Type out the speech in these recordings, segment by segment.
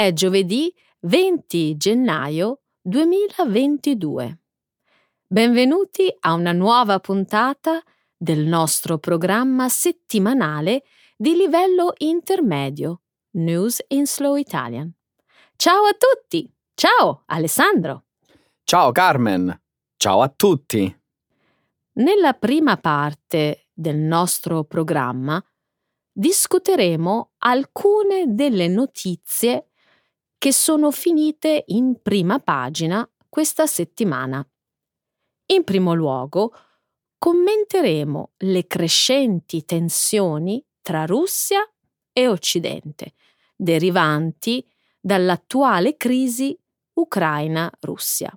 È giovedì 20 gennaio 2022. Benvenuti a una nuova puntata del nostro programma settimanale di livello intermedio News in Slow Italian. Ciao a tutti! Ciao Alessandro! Ciao Carmen! Ciao a tutti! Nella prima parte del nostro programma discuteremo alcune delle notizie che sono finite in prima pagina questa settimana. In primo luogo, commenteremo le crescenti tensioni tra Russia e Occidente, derivanti dall'attuale crisi Ucraina-Russia.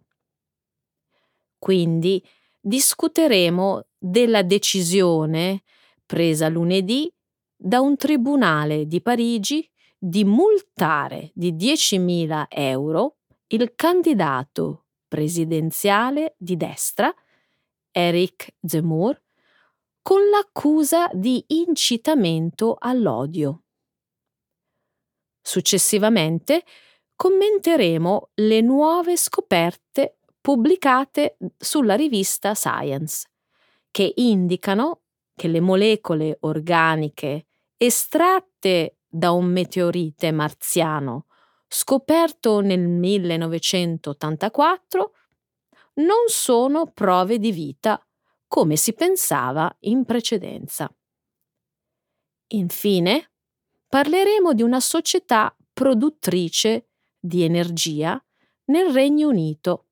Quindi discuteremo della decisione presa lunedì da un tribunale di Parigi di multare di 10.000 euro il candidato presidenziale di destra, Eric Zemmour, con l'accusa di incitamento all'odio. Successivamente commenteremo le nuove scoperte pubblicate sulla rivista Science, che indicano che le molecole organiche estratte da un meteorite marziano scoperto nel 1984 non sono prove di vita come si pensava in precedenza. Infine, parleremo di una società produttrice di energia nel Regno Unito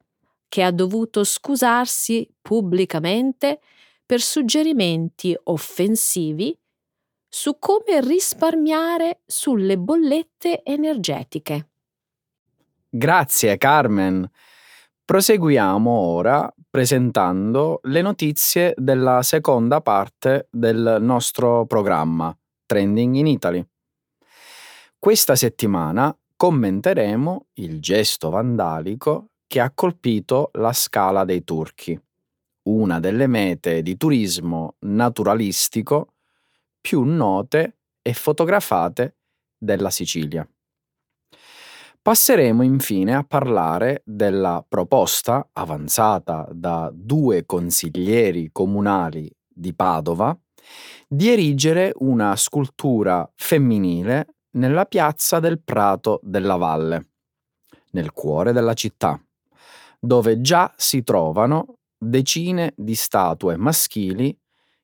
che ha dovuto scusarsi pubblicamente per suggerimenti offensivi su come risparmiare sulle bollette energetiche. Grazie Carmen. Proseguiamo ora presentando le notizie della seconda parte del nostro programma Trending in Italy. Questa settimana commenteremo il gesto vandalico che ha colpito la Scala dei Turchi, una delle mete di turismo naturalistico più note e fotografate della Sicilia. Passeremo infine a parlare della proposta avanzata da due consiglieri comunali di Padova di erigere una scultura femminile nella piazza del Prato della Valle, nel cuore della città, dove già si trovano decine di statue maschili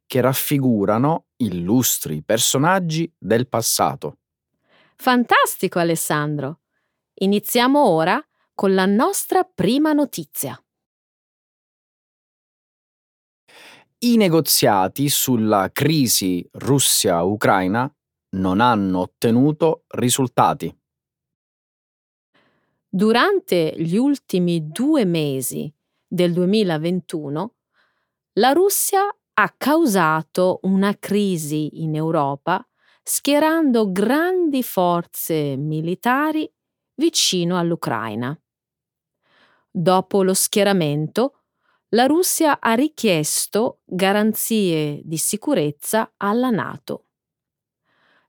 che raffigurano illustri personaggi del passato. Fantastico Alessandro! Iniziamo ora con la nostra prima notizia. I negoziati sulla crisi Russia-Ucraina non hanno ottenuto risultati. Durante gli ultimi due mesi del 2021, la Russia ha causato una crisi in Europa schierando grandi forze militari vicino all'Ucraina. Dopo lo schieramento, la Russia ha richiesto garanzie di sicurezza alla Nato.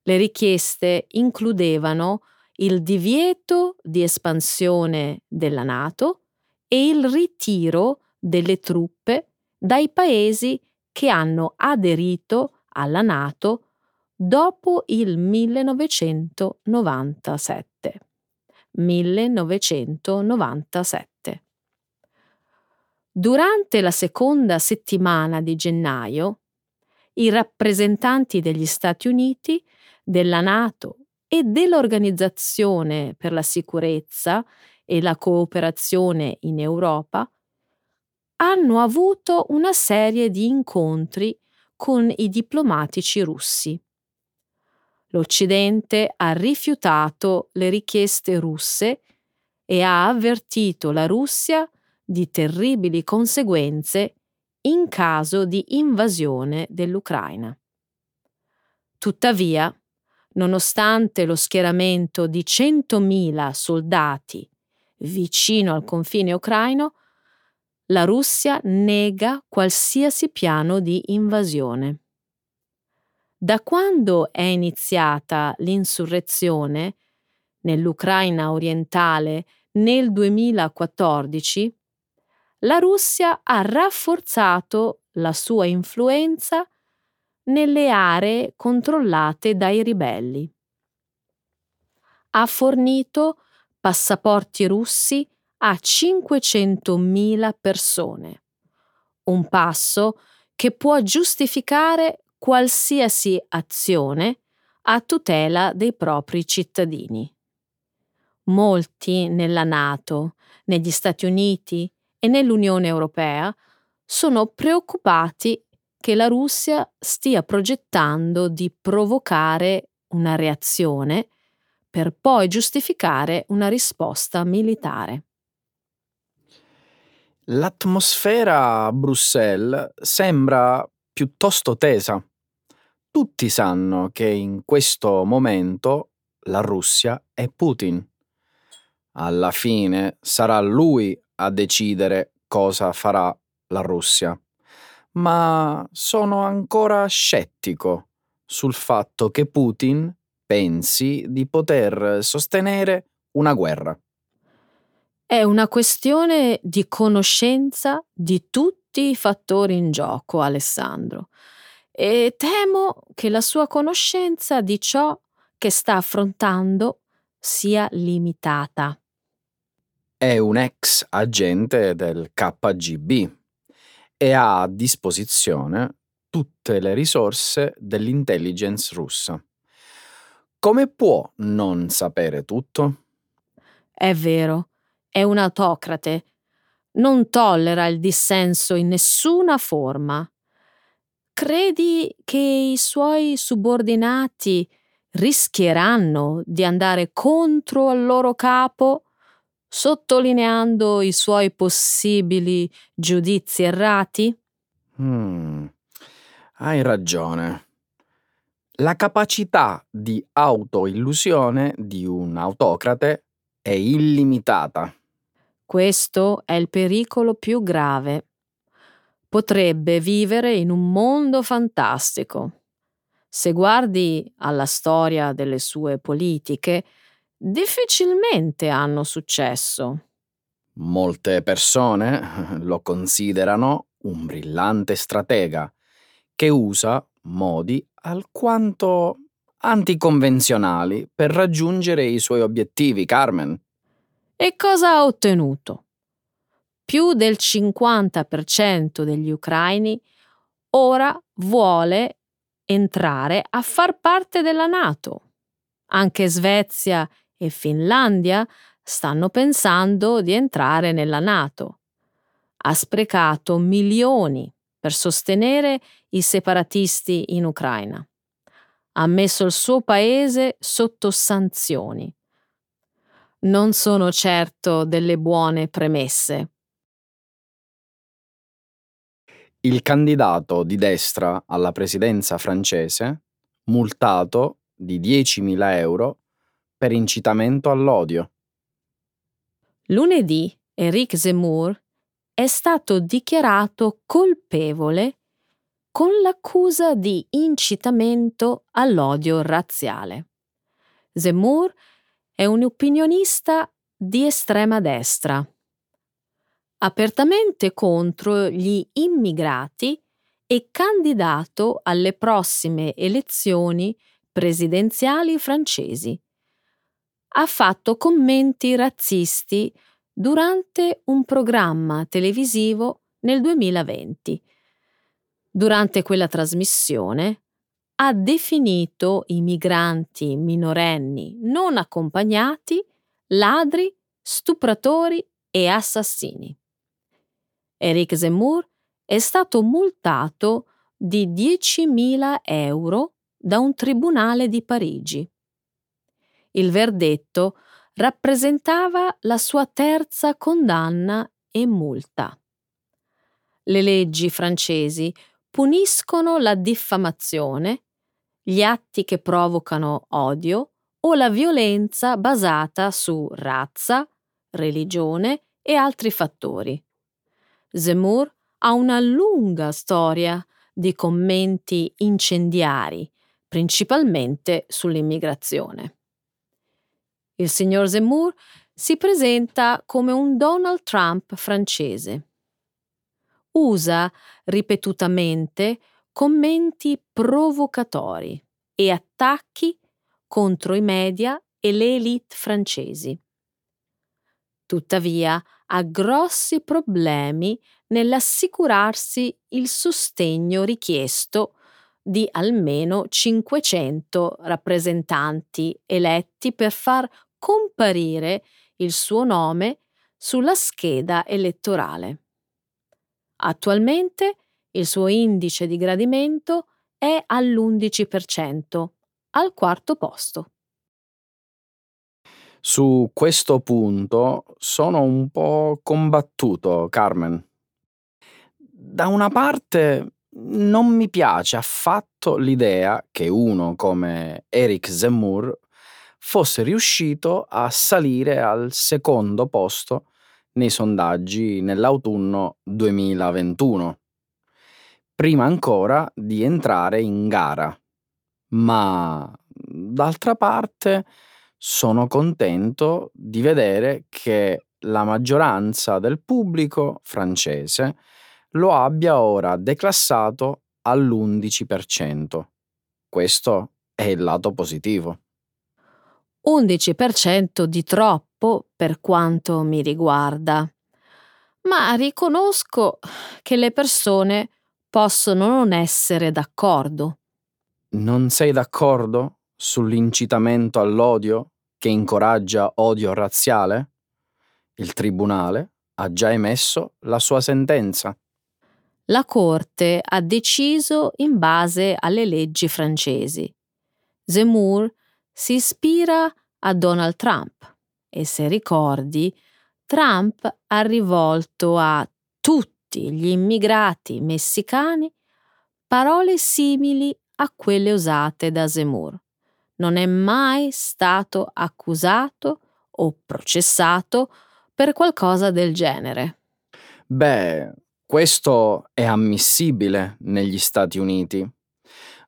Le richieste includevano il divieto di espansione della Nato e il ritiro delle truppe dai paesi che hanno aderito alla Nato dopo il 1997. 1997. Durante la seconda settimana di gennaio, i rappresentanti degli Stati Uniti, della Nato e dell'Organizzazione per la sicurezza e la cooperazione in Europa hanno avuto una serie di incontri con i diplomatici russi. L'Occidente ha rifiutato le richieste russe e ha avvertito la Russia di terribili conseguenze in caso di invasione dell'Ucraina. Tuttavia, nonostante lo schieramento di 100.000 soldati vicino al confine ucraino, la Russia nega qualsiasi piano di invasione. Da quando è iniziata l'insurrezione nell'Ucraina orientale nel 2014, la Russia ha rafforzato la sua influenza nelle aree controllate dai ribelli. Ha fornito passaporti russi a 500.000 persone, un passo che può giustificare qualsiasi azione a tutela dei propri cittadini. Molti nella Nato, negli Stati Uniti e nell'Unione Europea sono preoccupati che la Russia stia progettando di provocare una reazione per poi giustificare una risposta militare. L'atmosfera a Bruxelles sembra piuttosto tesa. Tutti sanno che in questo momento la Russia è Putin. Alla fine sarà lui a decidere cosa farà la Russia. Ma sono ancora scettico sul fatto che Putin pensi di poter sostenere una guerra. È una questione di conoscenza di tutti i fattori in gioco, Alessandro, e temo che la sua conoscenza di ciò che sta affrontando sia limitata. È un ex agente del KGB e ha a disposizione tutte le risorse dell'intelligence russa. Come può non sapere tutto? È vero, è un autocrate. Non tollera il dissenso in nessuna forma. Credi che i suoi subordinati rischieranno di andare contro al loro capo, sottolineando i suoi possibili giudizi errati? Mm, hai ragione. La capacità di autoillusione di un autocrate è illimitata. Questo è il pericolo più grave. Potrebbe vivere in un mondo fantastico. Se guardi alla storia delle sue politiche, difficilmente hanno successo. Molte persone lo considerano un brillante stratega che usa modi alquanto anticonvenzionali per raggiungere i suoi obiettivi, Carmen. E cosa ha ottenuto? Più del 50% degli ucraini ora vuole entrare a far parte della Nato. Anche Svezia e Finlandia stanno pensando di entrare nella Nato. Ha sprecato milioni per sostenere i separatisti in Ucraina. Ha messo il suo paese sotto sanzioni. Non sono certo delle buone premesse. Il candidato di destra alla presidenza francese, multato di 10.000 euro per incitamento all'odio. Lunedì Eric Zemmour è stato dichiarato colpevole con l'accusa di incitamento all'odio razziale. Zemmour è un opinionista di estrema destra, apertamente contro gli immigrati e candidato alle prossime elezioni presidenziali francesi. Ha fatto commenti razzisti durante un programma televisivo nel 2020. Durante quella trasmissione ha definito i migranti minorenni non accompagnati ladri, stupratori e assassini. Eric Zemmour è stato multato di 10.000 euro da un tribunale di Parigi. Il verdetto rappresentava la sua terza condanna e multa. Le leggi francesi puniscono la diffamazione, gli atti che provocano odio o la violenza basata su razza, religione e altri fattori. Zemmour ha una lunga storia di commenti incendiari, principalmente sull'immigrazione. Il signor Zemmour si presenta come un Donald Trump francese. Usa ripetutamente commenti provocatori e attacchi contro i media e le elite francesi. Tuttavia ha grossi problemi nell'assicurarsi il sostegno richiesto di almeno 500 rappresentanti eletti per far comparire il suo nome sulla scheda elettorale. Attualmente il suo indice di gradimento è all'11%, al quarto posto. Su questo punto sono un po' combattuto, Carmen. Da una parte non mi piace affatto l'idea che uno come Eric Zemmour fosse riuscito a salire al secondo posto nei sondaggi nell'autunno 2021, prima ancora di entrare in gara. Ma d'altra parte sono contento di vedere che la maggioranza del pubblico francese lo abbia ora declassato all'11%. Questo è il lato positivo. 11% di troppo per quanto mi riguarda, ma riconosco che le persone possono non essere d'accordo. Non sei d'accordo sull'incitamento all'odio che incoraggia odio razziale? Il tribunale ha già emesso la sua sentenza. La Corte ha deciso in base alle leggi francesi. Zemmour si ispira a Donald Trump e se ricordi, Trump ha rivolto a tutti gli immigrati messicani parole simili a quelle usate da Zemmour. Non è mai stato accusato o processato per qualcosa del genere. Beh, questo è ammissibile negli Stati Uniti.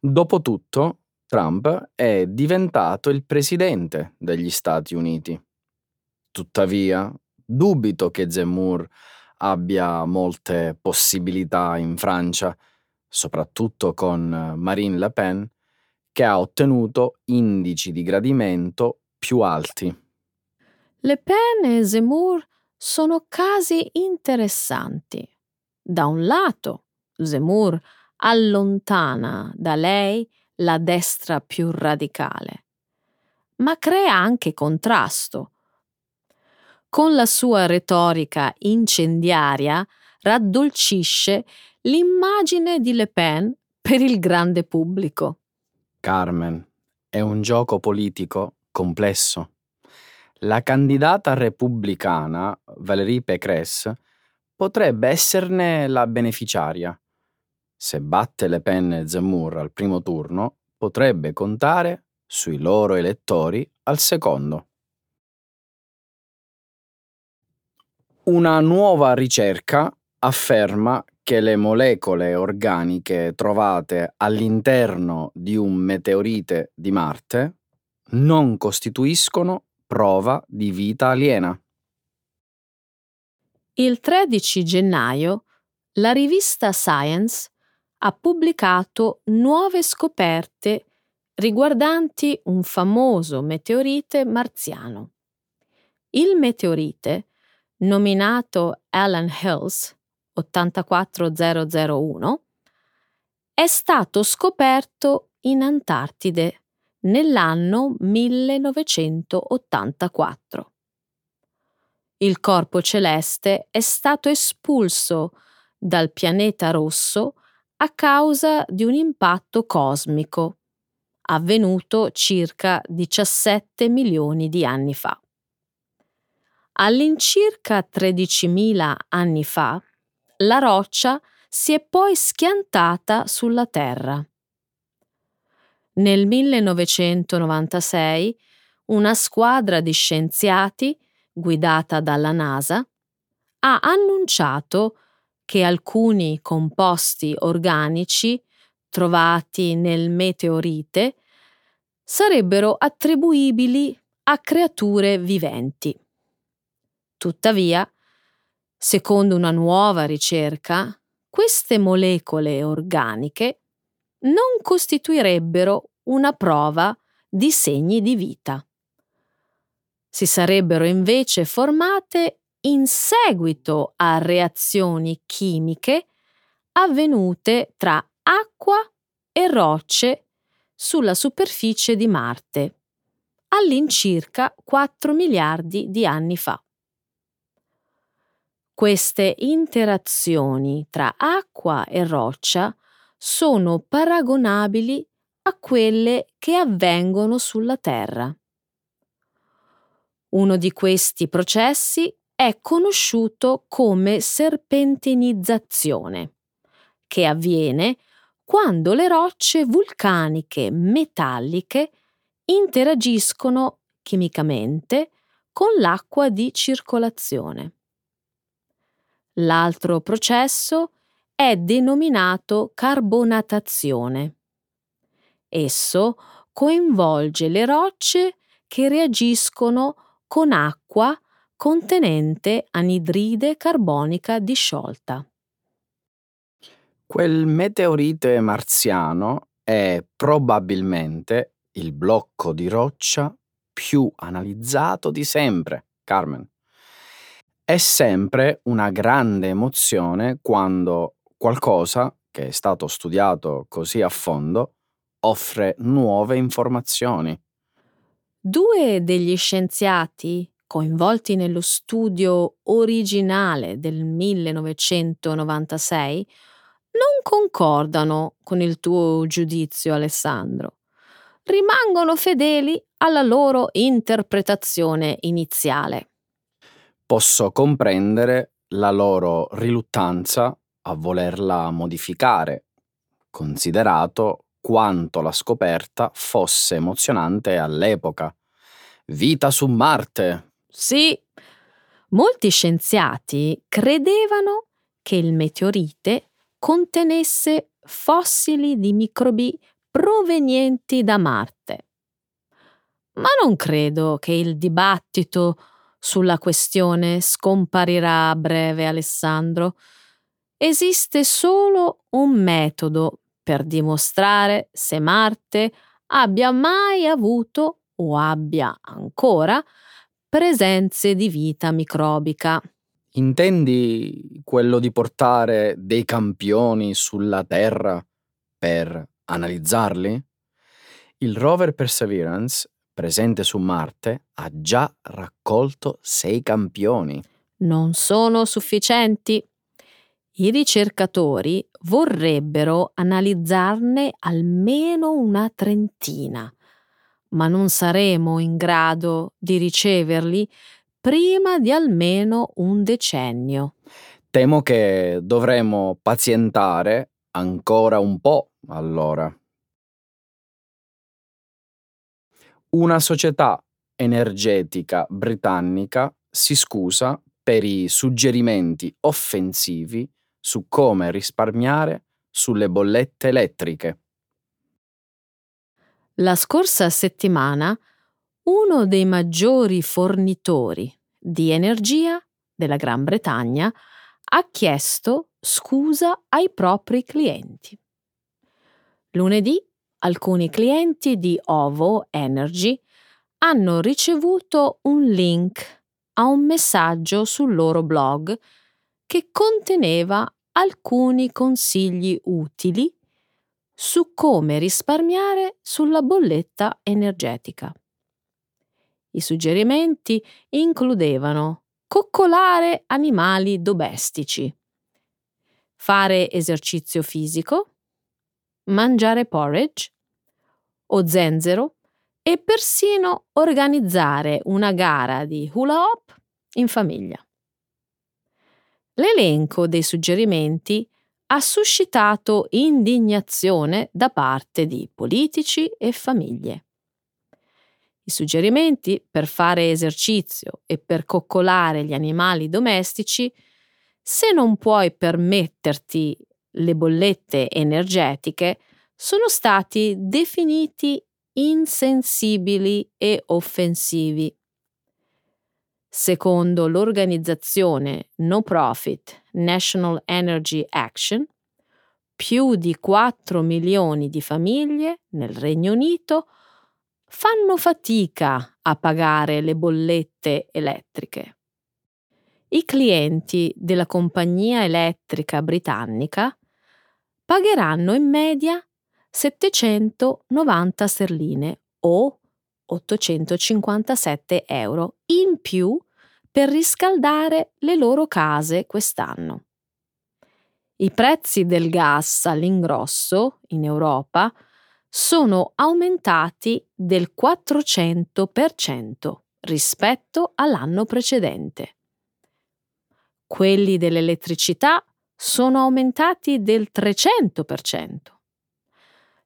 Dopotutto, Trump è diventato il presidente degli Stati Uniti. Tuttavia, dubito che Zemmour abbia molte possibilità in Francia, soprattutto con Marine Le Pen, che ha ottenuto indici di gradimento più alti. Le Pen e Zemmour sono casi interessanti. Da un lato, Zemmour allontana da lei la destra più radicale, ma crea anche contrasto. Con la sua retorica incendiaria raddolcisce l'immagine di Le Pen per il grande pubblico. Carmen, è un gioco politico complesso. La candidata repubblicana Valérie Pécresse potrebbe esserne la beneficiaria. Se batte Le Pen e Zemmour al primo turno, potrebbe contare sui loro elettori al secondo. Una nuova ricerca afferma che le molecole organiche trovate all'interno di un meteorite di Marte non costituiscono prova di vita aliena. Il 13 gennaio la rivista Science ha pubblicato nuove scoperte riguardanti un famoso meteorite marziano. Il meteorite, nominato Allen Hills 84001, è stato scoperto in Antartide nell'anno 1984. Il corpo celeste è stato espulso dal pianeta rosso a causa di un impatto cosmico avvenuto circa 17 milioni di anni fa. All'incirca 13.000 anni fa, la roccia si è poi schiantata sulla Terra. Nel 1996 una squadra di scienziati, guidata dalla NASA, ha annunciato che alcuni composti organici trovati nel meteorite sarebbero attribuibili a creature viventi. Tuttavia, secondo una nuova ricerca, queste molecole organiche non costituirebbero una prova di segni di vita. Si sarebbero invece formate in seguito a reazioni chimiche avvenute tra acqua e rocce sulla superficie di Marte all'incirca 4 miliardi di anni fa. Queste interazioni tra acqua e roccia sono paragonabili a quelle che avvengono sulla Terra. Uno di questi processi è conosciuto come serpentinizzazione, che avviene quando le rocce vulcaniche metalliche interagiscono chimicamente con l'acqua di circolazione. L'altro processo è denominato carbonatazione. Esso coinvolge le rocce che reagiscono con acqua contenente anidride carbonica disciolta. Quel meteorite marziano è probabilmente il blocco di roccia più analizzato di sempre, Carmen. È sempre una grande emozione quando qualcosa che è stato studiato così a fondo offre nuove informazioni. Due degli scienziati coinvolti nello studio originale del 1996 non concordano con il tuo giudizio, Alessandro. Rimangono fedeli alla loro interpretazione iniziale. Posso comprendere la loro riluttanza a volerla modificare, considerato quanto la scoperta fosse emozionante all'epoca. Vita su Marte. Sì, molti scienziati credevano che il meteorite contenesse fossili di microbi provenienti da Marte. Ma non credo che il dibattito sulla questione scomparirà a breve, Alessandro. Esiste solo un metodo per dimostrare se Marte abbia mai avuto o abbia ancora presenze di vita microbica. Intendi quello di portare dei campioni sulla Terra per analizzarli? Il rover Perseverance, presente su Marte, ha già raccolto sei campioni. Non sono sufficienti. I ricercatori vorrebbero analizzarne almeno una trentina, ma non saremo in grado di riceverli prima di almeno un decennio. Temo che dovremo pazientare ancora un po' allora. Una società energetica britannica si scusa per i suggerimenti offensivi su come risparmiare sulle bollette elettriche. La scorsa settimana uno dei maggiori fornitori di energia della Gran Bretagna ha chiesto scusa ai propri clienti. Lunedì alcuni clienti di Ovo Energy hanno ricevuto un link a un messaggio sul loro blog che conteneva alcuni consigli utili su come risparmiare sulla bolletta energetica. I suggerimenti includevano coccolare animali domestici, fare esercizio fisico, mangiare porridge o zenzero e persino organizzare una gara di hula hop in famiglia. L'elenco dei suggerimenti ha suscitato indignazione da parte di politici e famiglie. I suggerimenti per fare esercizio e per coccolare gli animali domestici, se non puoi permetterti le bollette energetiche, sono stati definiti insensibili e offensivi. Secondo l'organizzazione no profit National Energy Action, più di 4 milioni di famiglie nel Regno Unito fanno fatica a pagare le bollette elettriche. I clienti della compagnia elettrica britannica pagheranno in media 790 sterline o 857 euro in più per riscaldare le loro case quest'anno. I prezzi del gas all'ingrosso in Europa sono aumentati del 400% rispetto all'anno precedente. Quelli dell'elettricità sono aumentati del 300%.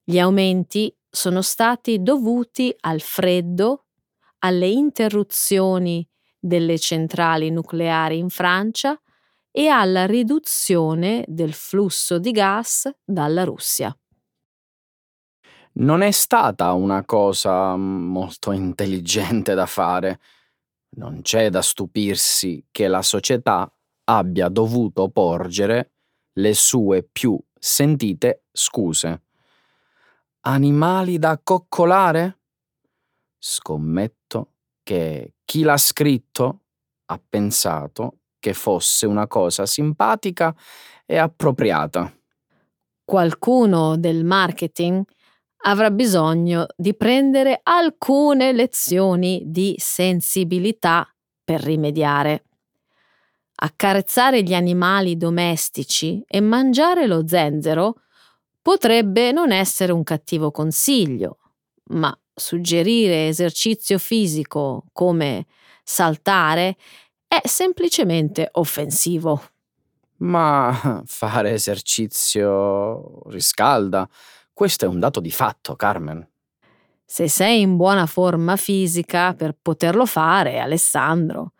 Gli aumenti sono stati dovuti al freddo, alle interruzioni delle centrali nucleari in Francia e alla riduzione del flusso di gas dalla Russia. Non è stata una cosa molto intelligente da fare. Non c'è da stupirsi che la società abbia dovuto porgere le sue più sentite scuse. Animali da coccolare? Scommetto che chi l'ha scritto ha pensato che fosse una cosa simpatica e appropriata. Qualcuno del marketing avrà bisogno di prendere alcune lezioni di sensibilità per rimediare. Accarezzare gli animali domestici e mangiare lo zenzero potrebbe non essere un cattivo consiglio, ma suggerire esercizio fisico come saltare è semplicemente offensivo. Ma fare esercizio riscalda, questo è un dato di fatto, Carmen. Se sei in buona forma fisica per poterlo fare, Alessandro.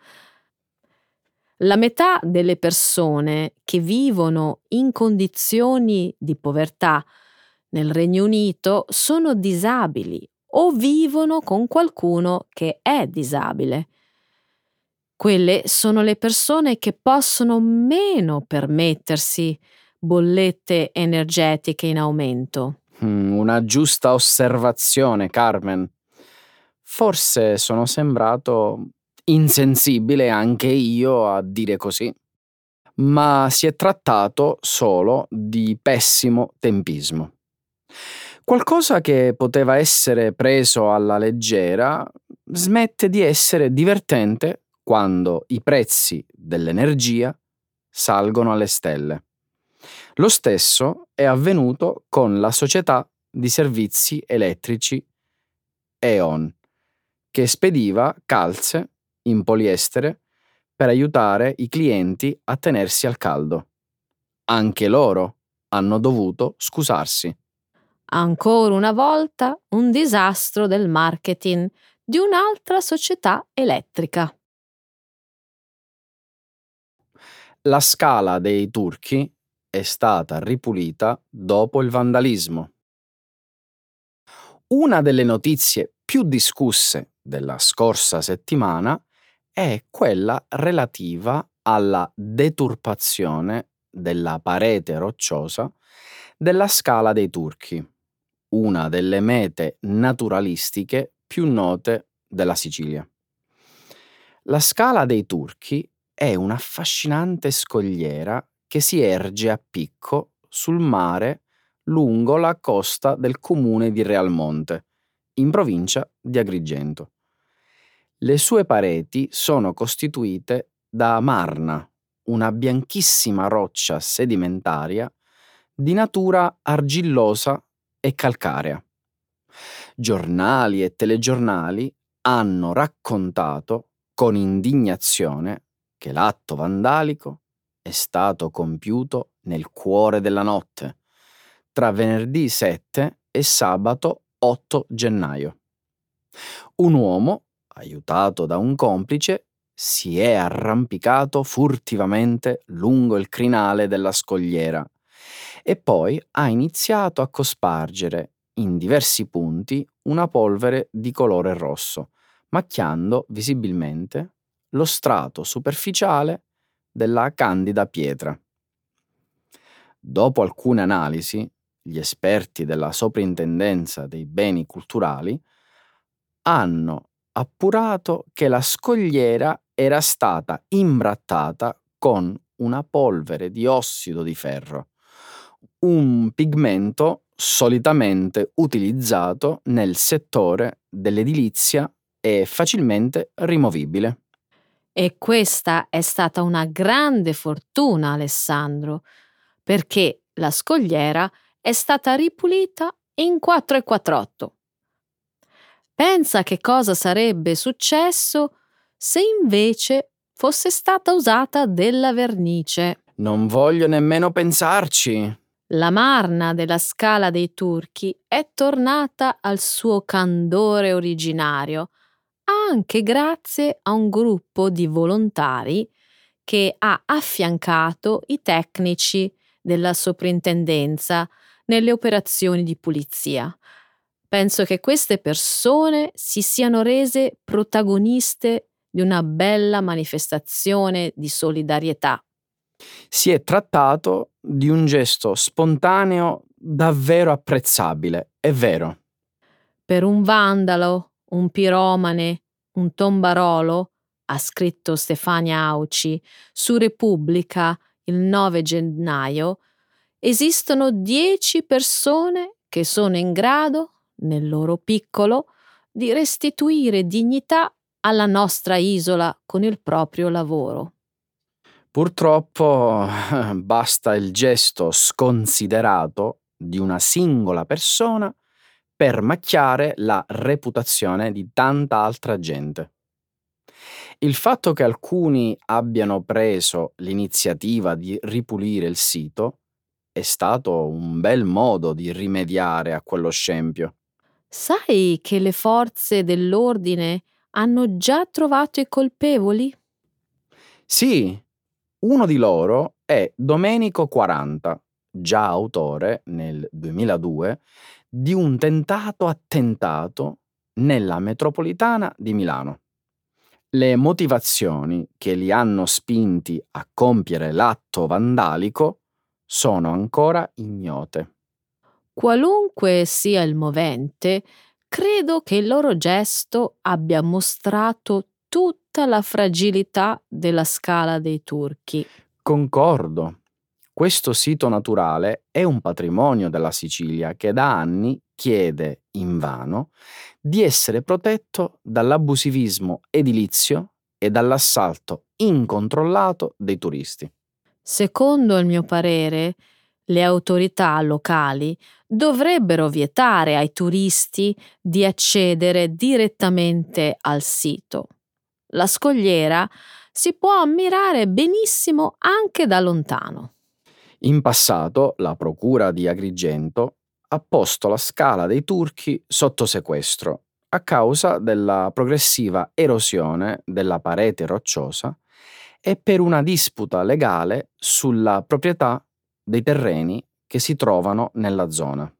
La metà delle persone che vivono in condizioni di povertà nel Regno Unito sono disabili o vivono con qualcuno che è disabile. Quelle sono le persone che possono meno permettersi bollette energetiche in aumento. Mm, una giusta osservazione, Carmen. Forse sono sembrato insensibile anche io a dire così. Ma si è trattato solo di pessimo tempismo. Qualcosa che poteva essere preso alla leggera smette di essere divertente quando i prezzi dell'energia salgono alle stelle. Lo stesso è avvenuto con la società di servizi elettrici E.ON, che spediva calze in poliestere per aiutare i clienti a tenersi al caldo. Anche loro hanno dovuto scusarsi. Ancora una volta un disastro del marketing di un'altra società elettrica. La scala dei turchi è stata ripulita dopo il vandalismo. Una delle notizie più discusse della scorsa settimana è quella relativa alla deturpazione della parete rocciosa della Scala dei Turchi, una delle mete naturalistiche più note della Sicilia. La Scala dei Turchi è un'affascinante scogliera che si erge a picco sul mare lungo la costa del comune di Realmonte, in provincia di Agrigento. Le sue pareti sono costituite da marna, una bianchissima roccia sedimentaria di natura argillosa e calcarea. Giornali e telegiornali hanno raccontato con indignazione che l'atto vandalico è stato compiuto nel cuore della notte, tra venerdì 7 e sabato 8 gennaio. Un uomo, aiutato da un complice, si è arrampicato furtivamente lungo il crinale della scogliera e poi ha iniziato a cospargere in diversi punti una polvere di colore rosso, macchiando visibilmente lo strato superficiale della candida pietra. Dopo alcune analisi, gli esperti della Soprintendenza dei beni culturali hanno appurato che la scogliera era stata imbrattata con una polvere di ossido di ferro, un pigmento solitamente utilizzato nel settore dell'edilizia e facilmente rimovibile. E questa è stata una grande fortuna, Alessandro, perché la scogliera è stata ripulita in 448. Pensa che cosa sarebbe successo se invece fosse stata usata della vernice. Non voglio nemmeno pensarci. La marna della scala dei turchi è tornata al suo candore originario, anche grazie a un gruppo di volontari che ha affiancato i tecnici della soprintendenza nelle operazioni di pulizia. Penso che queste persone si siano rese protagoniste di una bella manifestazione di solidarietà. Si è trattato di un gesto spontaneo davvero apprezzabile, è vero. Per un vandalo, un piromane, un tombarolo, ha scritto Stefania Auci su Repubblica il 9 gennaio, esistono dieci persone che sono in grado, nel loro piccolo, di restituire dignità alla nostra isola con il proprio lavoro. Purtroppo basta il gesto sconsiderato di una singola persona per macchiare la reputazione di tanta altra gente. Il fatto che alcuni abbiano preso l'iniziativa di ripulire il sito è stato un bel modo di rimediare a quello scempio. Sai che le forze dell'ordine hanno già trovato i colpevoli? Sì, uno di loro è Domenico 40, già autore nel 2002 di un tentato attentato nella metropolitana di Milano. Le motivazioni che li hanno spinti a compiere l'atto vandalico sono ancora ignote. Qualunque sia il movente, credo che il loro gesto abbia mostrato tutta la fragilità della scala dei turchi. Concordo. Questo sito naturale è un patrimonio della Sicilia che da anni chiede invano di essere protetto dall'abusivismo edilizio e dall'assalto incontrollato dei turisti. Secondo il mio parere, le autorità locali dovrebbero vietare ai turisti di accedere direttamente al sito. La scogliera si può ammirare benissimo anche da lontano. In passato la Procura di Agrigento ha posto la scala dei turchi sotto sequestro a causa della progressiva erosione della parete rocciosa e per una disputa legale sulla proprietà dei terreni che si trovano nella zona.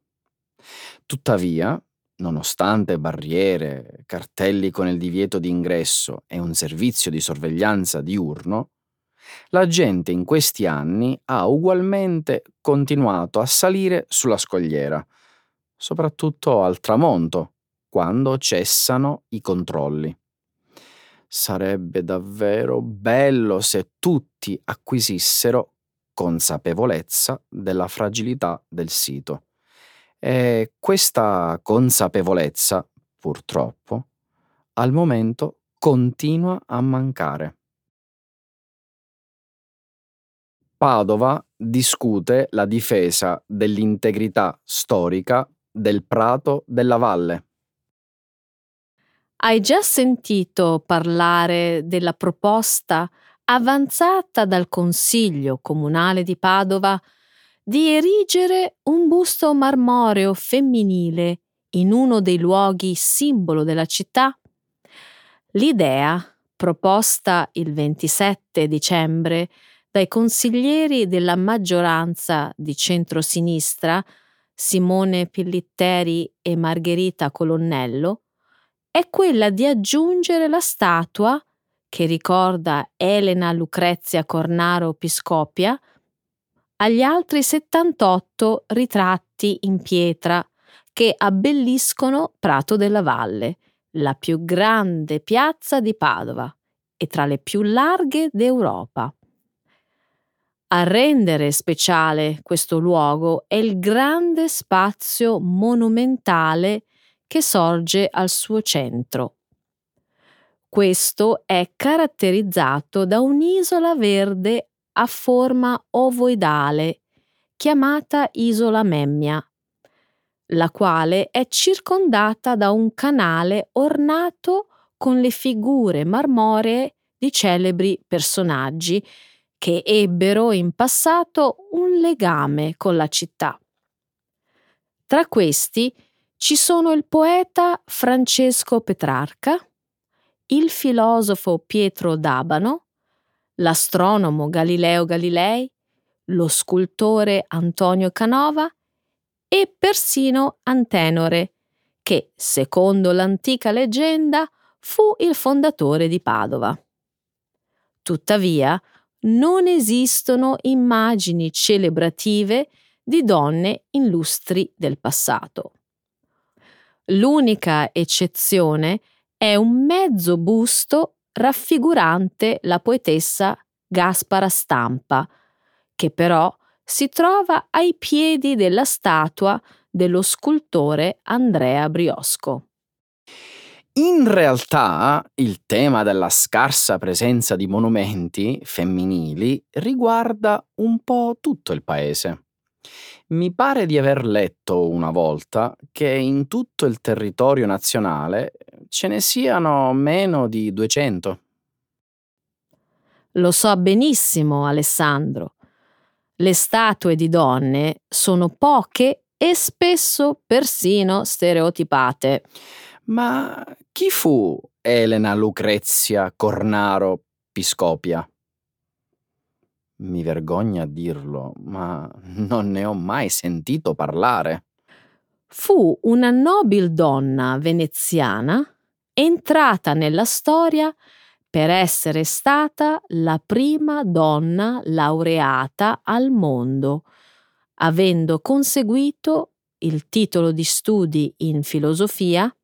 Tuttavia, nonostante barriere, cartelli con il divieto di ingresso e un servizio di sorveglianza diurno, la gente in questi anni ha ugualmente continuato a salire sulla scogliera, soprattutto al tramonto, quando cessano i controlli. Sarebbe davvero bello se tutti acquisissero consapevolezza della fragilità del sito. E questa consapevolezza, purtroppo, al momento continua a mancare. Padova discute la difesa dell'integrità storica del prato della valle. Hai già sentito parlare della proposta avanzata dal Consiglio Comunale di Padova di erigere un busto marmoreo femminile in uno dei luoghi simbolo della città? L'idea, proposta il 27 dicembre dai consiglieri della maggioranza di centrosinistra, Simone Pillitteri e Margherita Colonnello, è quella di aggiungere la statua che ricorda Elena Lucrezia Cornaro Piscopia agli altri 78 ritratti in pietra che abbelliscono Prato della Valle, la più grande piazza di Padova e tra le più larghe d'Europa. A rendere speciale questo luogo è il grande spazio monumentale che sorge al suo centro. Questo è caratterizzato da un'isola verde a forma ovoidale chiamata Isola Memmia, la quale è circondata da un canale ornato con le figure marmoree di celebri personaggi che ebbero in passato un legame con la città. Tra questi ci sono il poeta Francesco Petrarca, il filosofo Pietro D'Abano, l'astronomo Galileo Galilei, lo scultore Antonio Canova e persino Antenore, che, secondo l'antica leggenda, fu il fondatore di Padova. Tuttavia, non esistono immagini celebrative di donne illustri del passato. L'unica eccezione è un mezzo busto raffigurante la poetessa Gaspara Stampa, che però si trova ai piedi della statua dello scultore Andrea Briosco. In realtà il tema della scarsa presenza di monumenti femminili riguarda un po' tutto il paese. Mi pare di aver letto una volta che in tutto il territorio nazionale ce ne siano meno di 200. Lo so benissimo, Alessandro. Le statue di donne sono poche e spesso persino stereotipate. Ma chi fu Elena Lucrezia Cornaro Piscopia? Mi vergogna a dirlo, ma non ne ho mai sentito parlare. Fu una nobil donna veneziana entrata nella storia per essere stata la prima donna laureata al mondo, avendo conseguito il titolo di studi in filosofia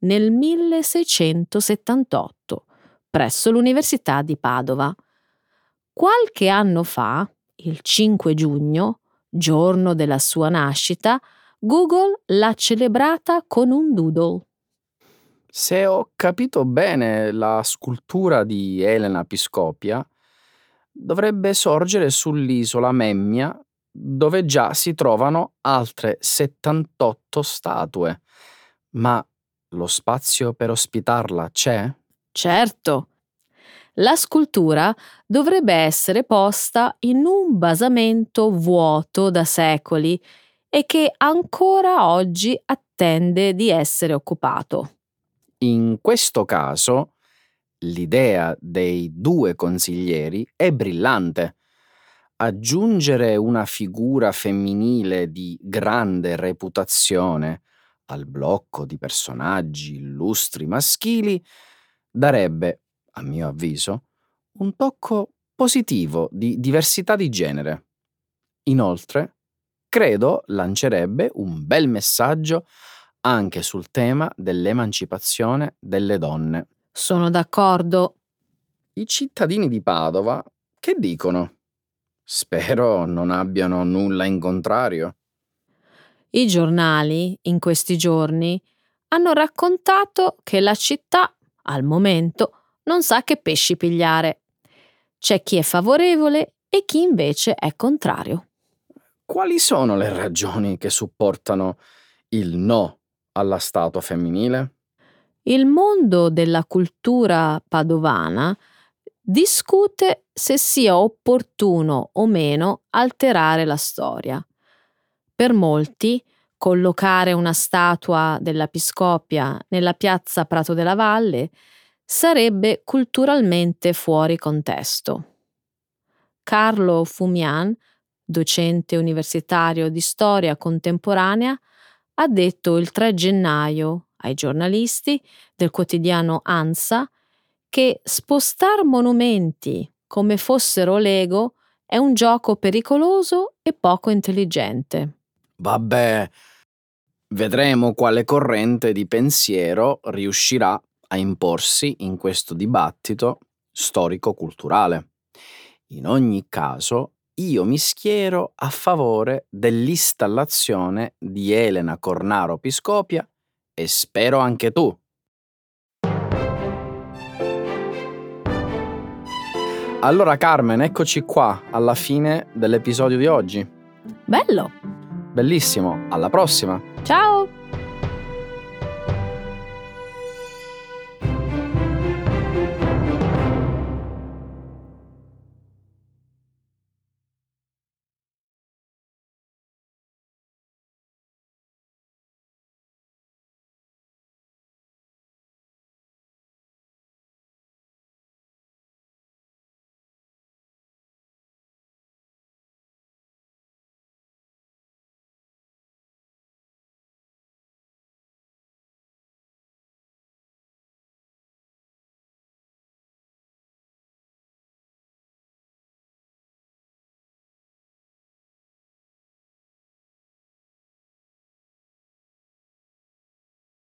nel 1678 presso l'Università di Padova. Qualche anno fa, il 5 giugno, giorno della sua nascita, Google l'ha celebrata con un doodle. Se ho capito bene, la scultura di Elena Piscopia dovrebbe sorgere sull'isola Memmia, dove già si trovano altre 78 statue. Ma lo spazio per ospitarla c'è? Certo. La scultura dovrebbe essere posta in un basamento vuoto da secoli e che ancora oggi attende di essere occupato. In questo caso l'idea dei due consiglieri è brillante. Aggiungere una figura femminile di grande reputazione al blocco di personaggi illustri maschili darebbe, a mio avviso, un tocco positivo di diversità di genere. Inoltre, credo lancerebbe un bel messaggio anche sul tema dell'emancipazione delle donne. Sono d'accordo. I cittadini di Padova che dicono? Spero non abbiano nulla in contrario. I giornali, in questi giorni, hanno raccontato che la città, al momento, non sa che pesci pigliare. C'è chi è favorevole e chi invece è contrario. Quali sono le ragioni che supportano il no alla statua femminile? Il mondo della cultura padovana discute se sia opportuno o meno alterare la storia. Per molti, collocare una statua della Piscopia nella piazza Prato della Valle sarebbe culturalmente fuori contesto. Carlo Fumian docente universitario di storia contemporanea, ha detto il 3 gennaio ai giornalisti del quotidiano ANSA che spostar monumenti come fossero Lego è un gioco pericoloso e poco intelligente. Vabbè, vedremo quale corrente di pensiero riuscirà a imporsi in questo dibattito storico-culturale. In ogni caso, io mi schiero a favore dell'installazione di Elena Cornaro Piscopia e spero anche tu. Allora Carmen, eccoci qua alla fine dell'episodio di oggi. Bello! Bellissimo, alla prossima! Ciao!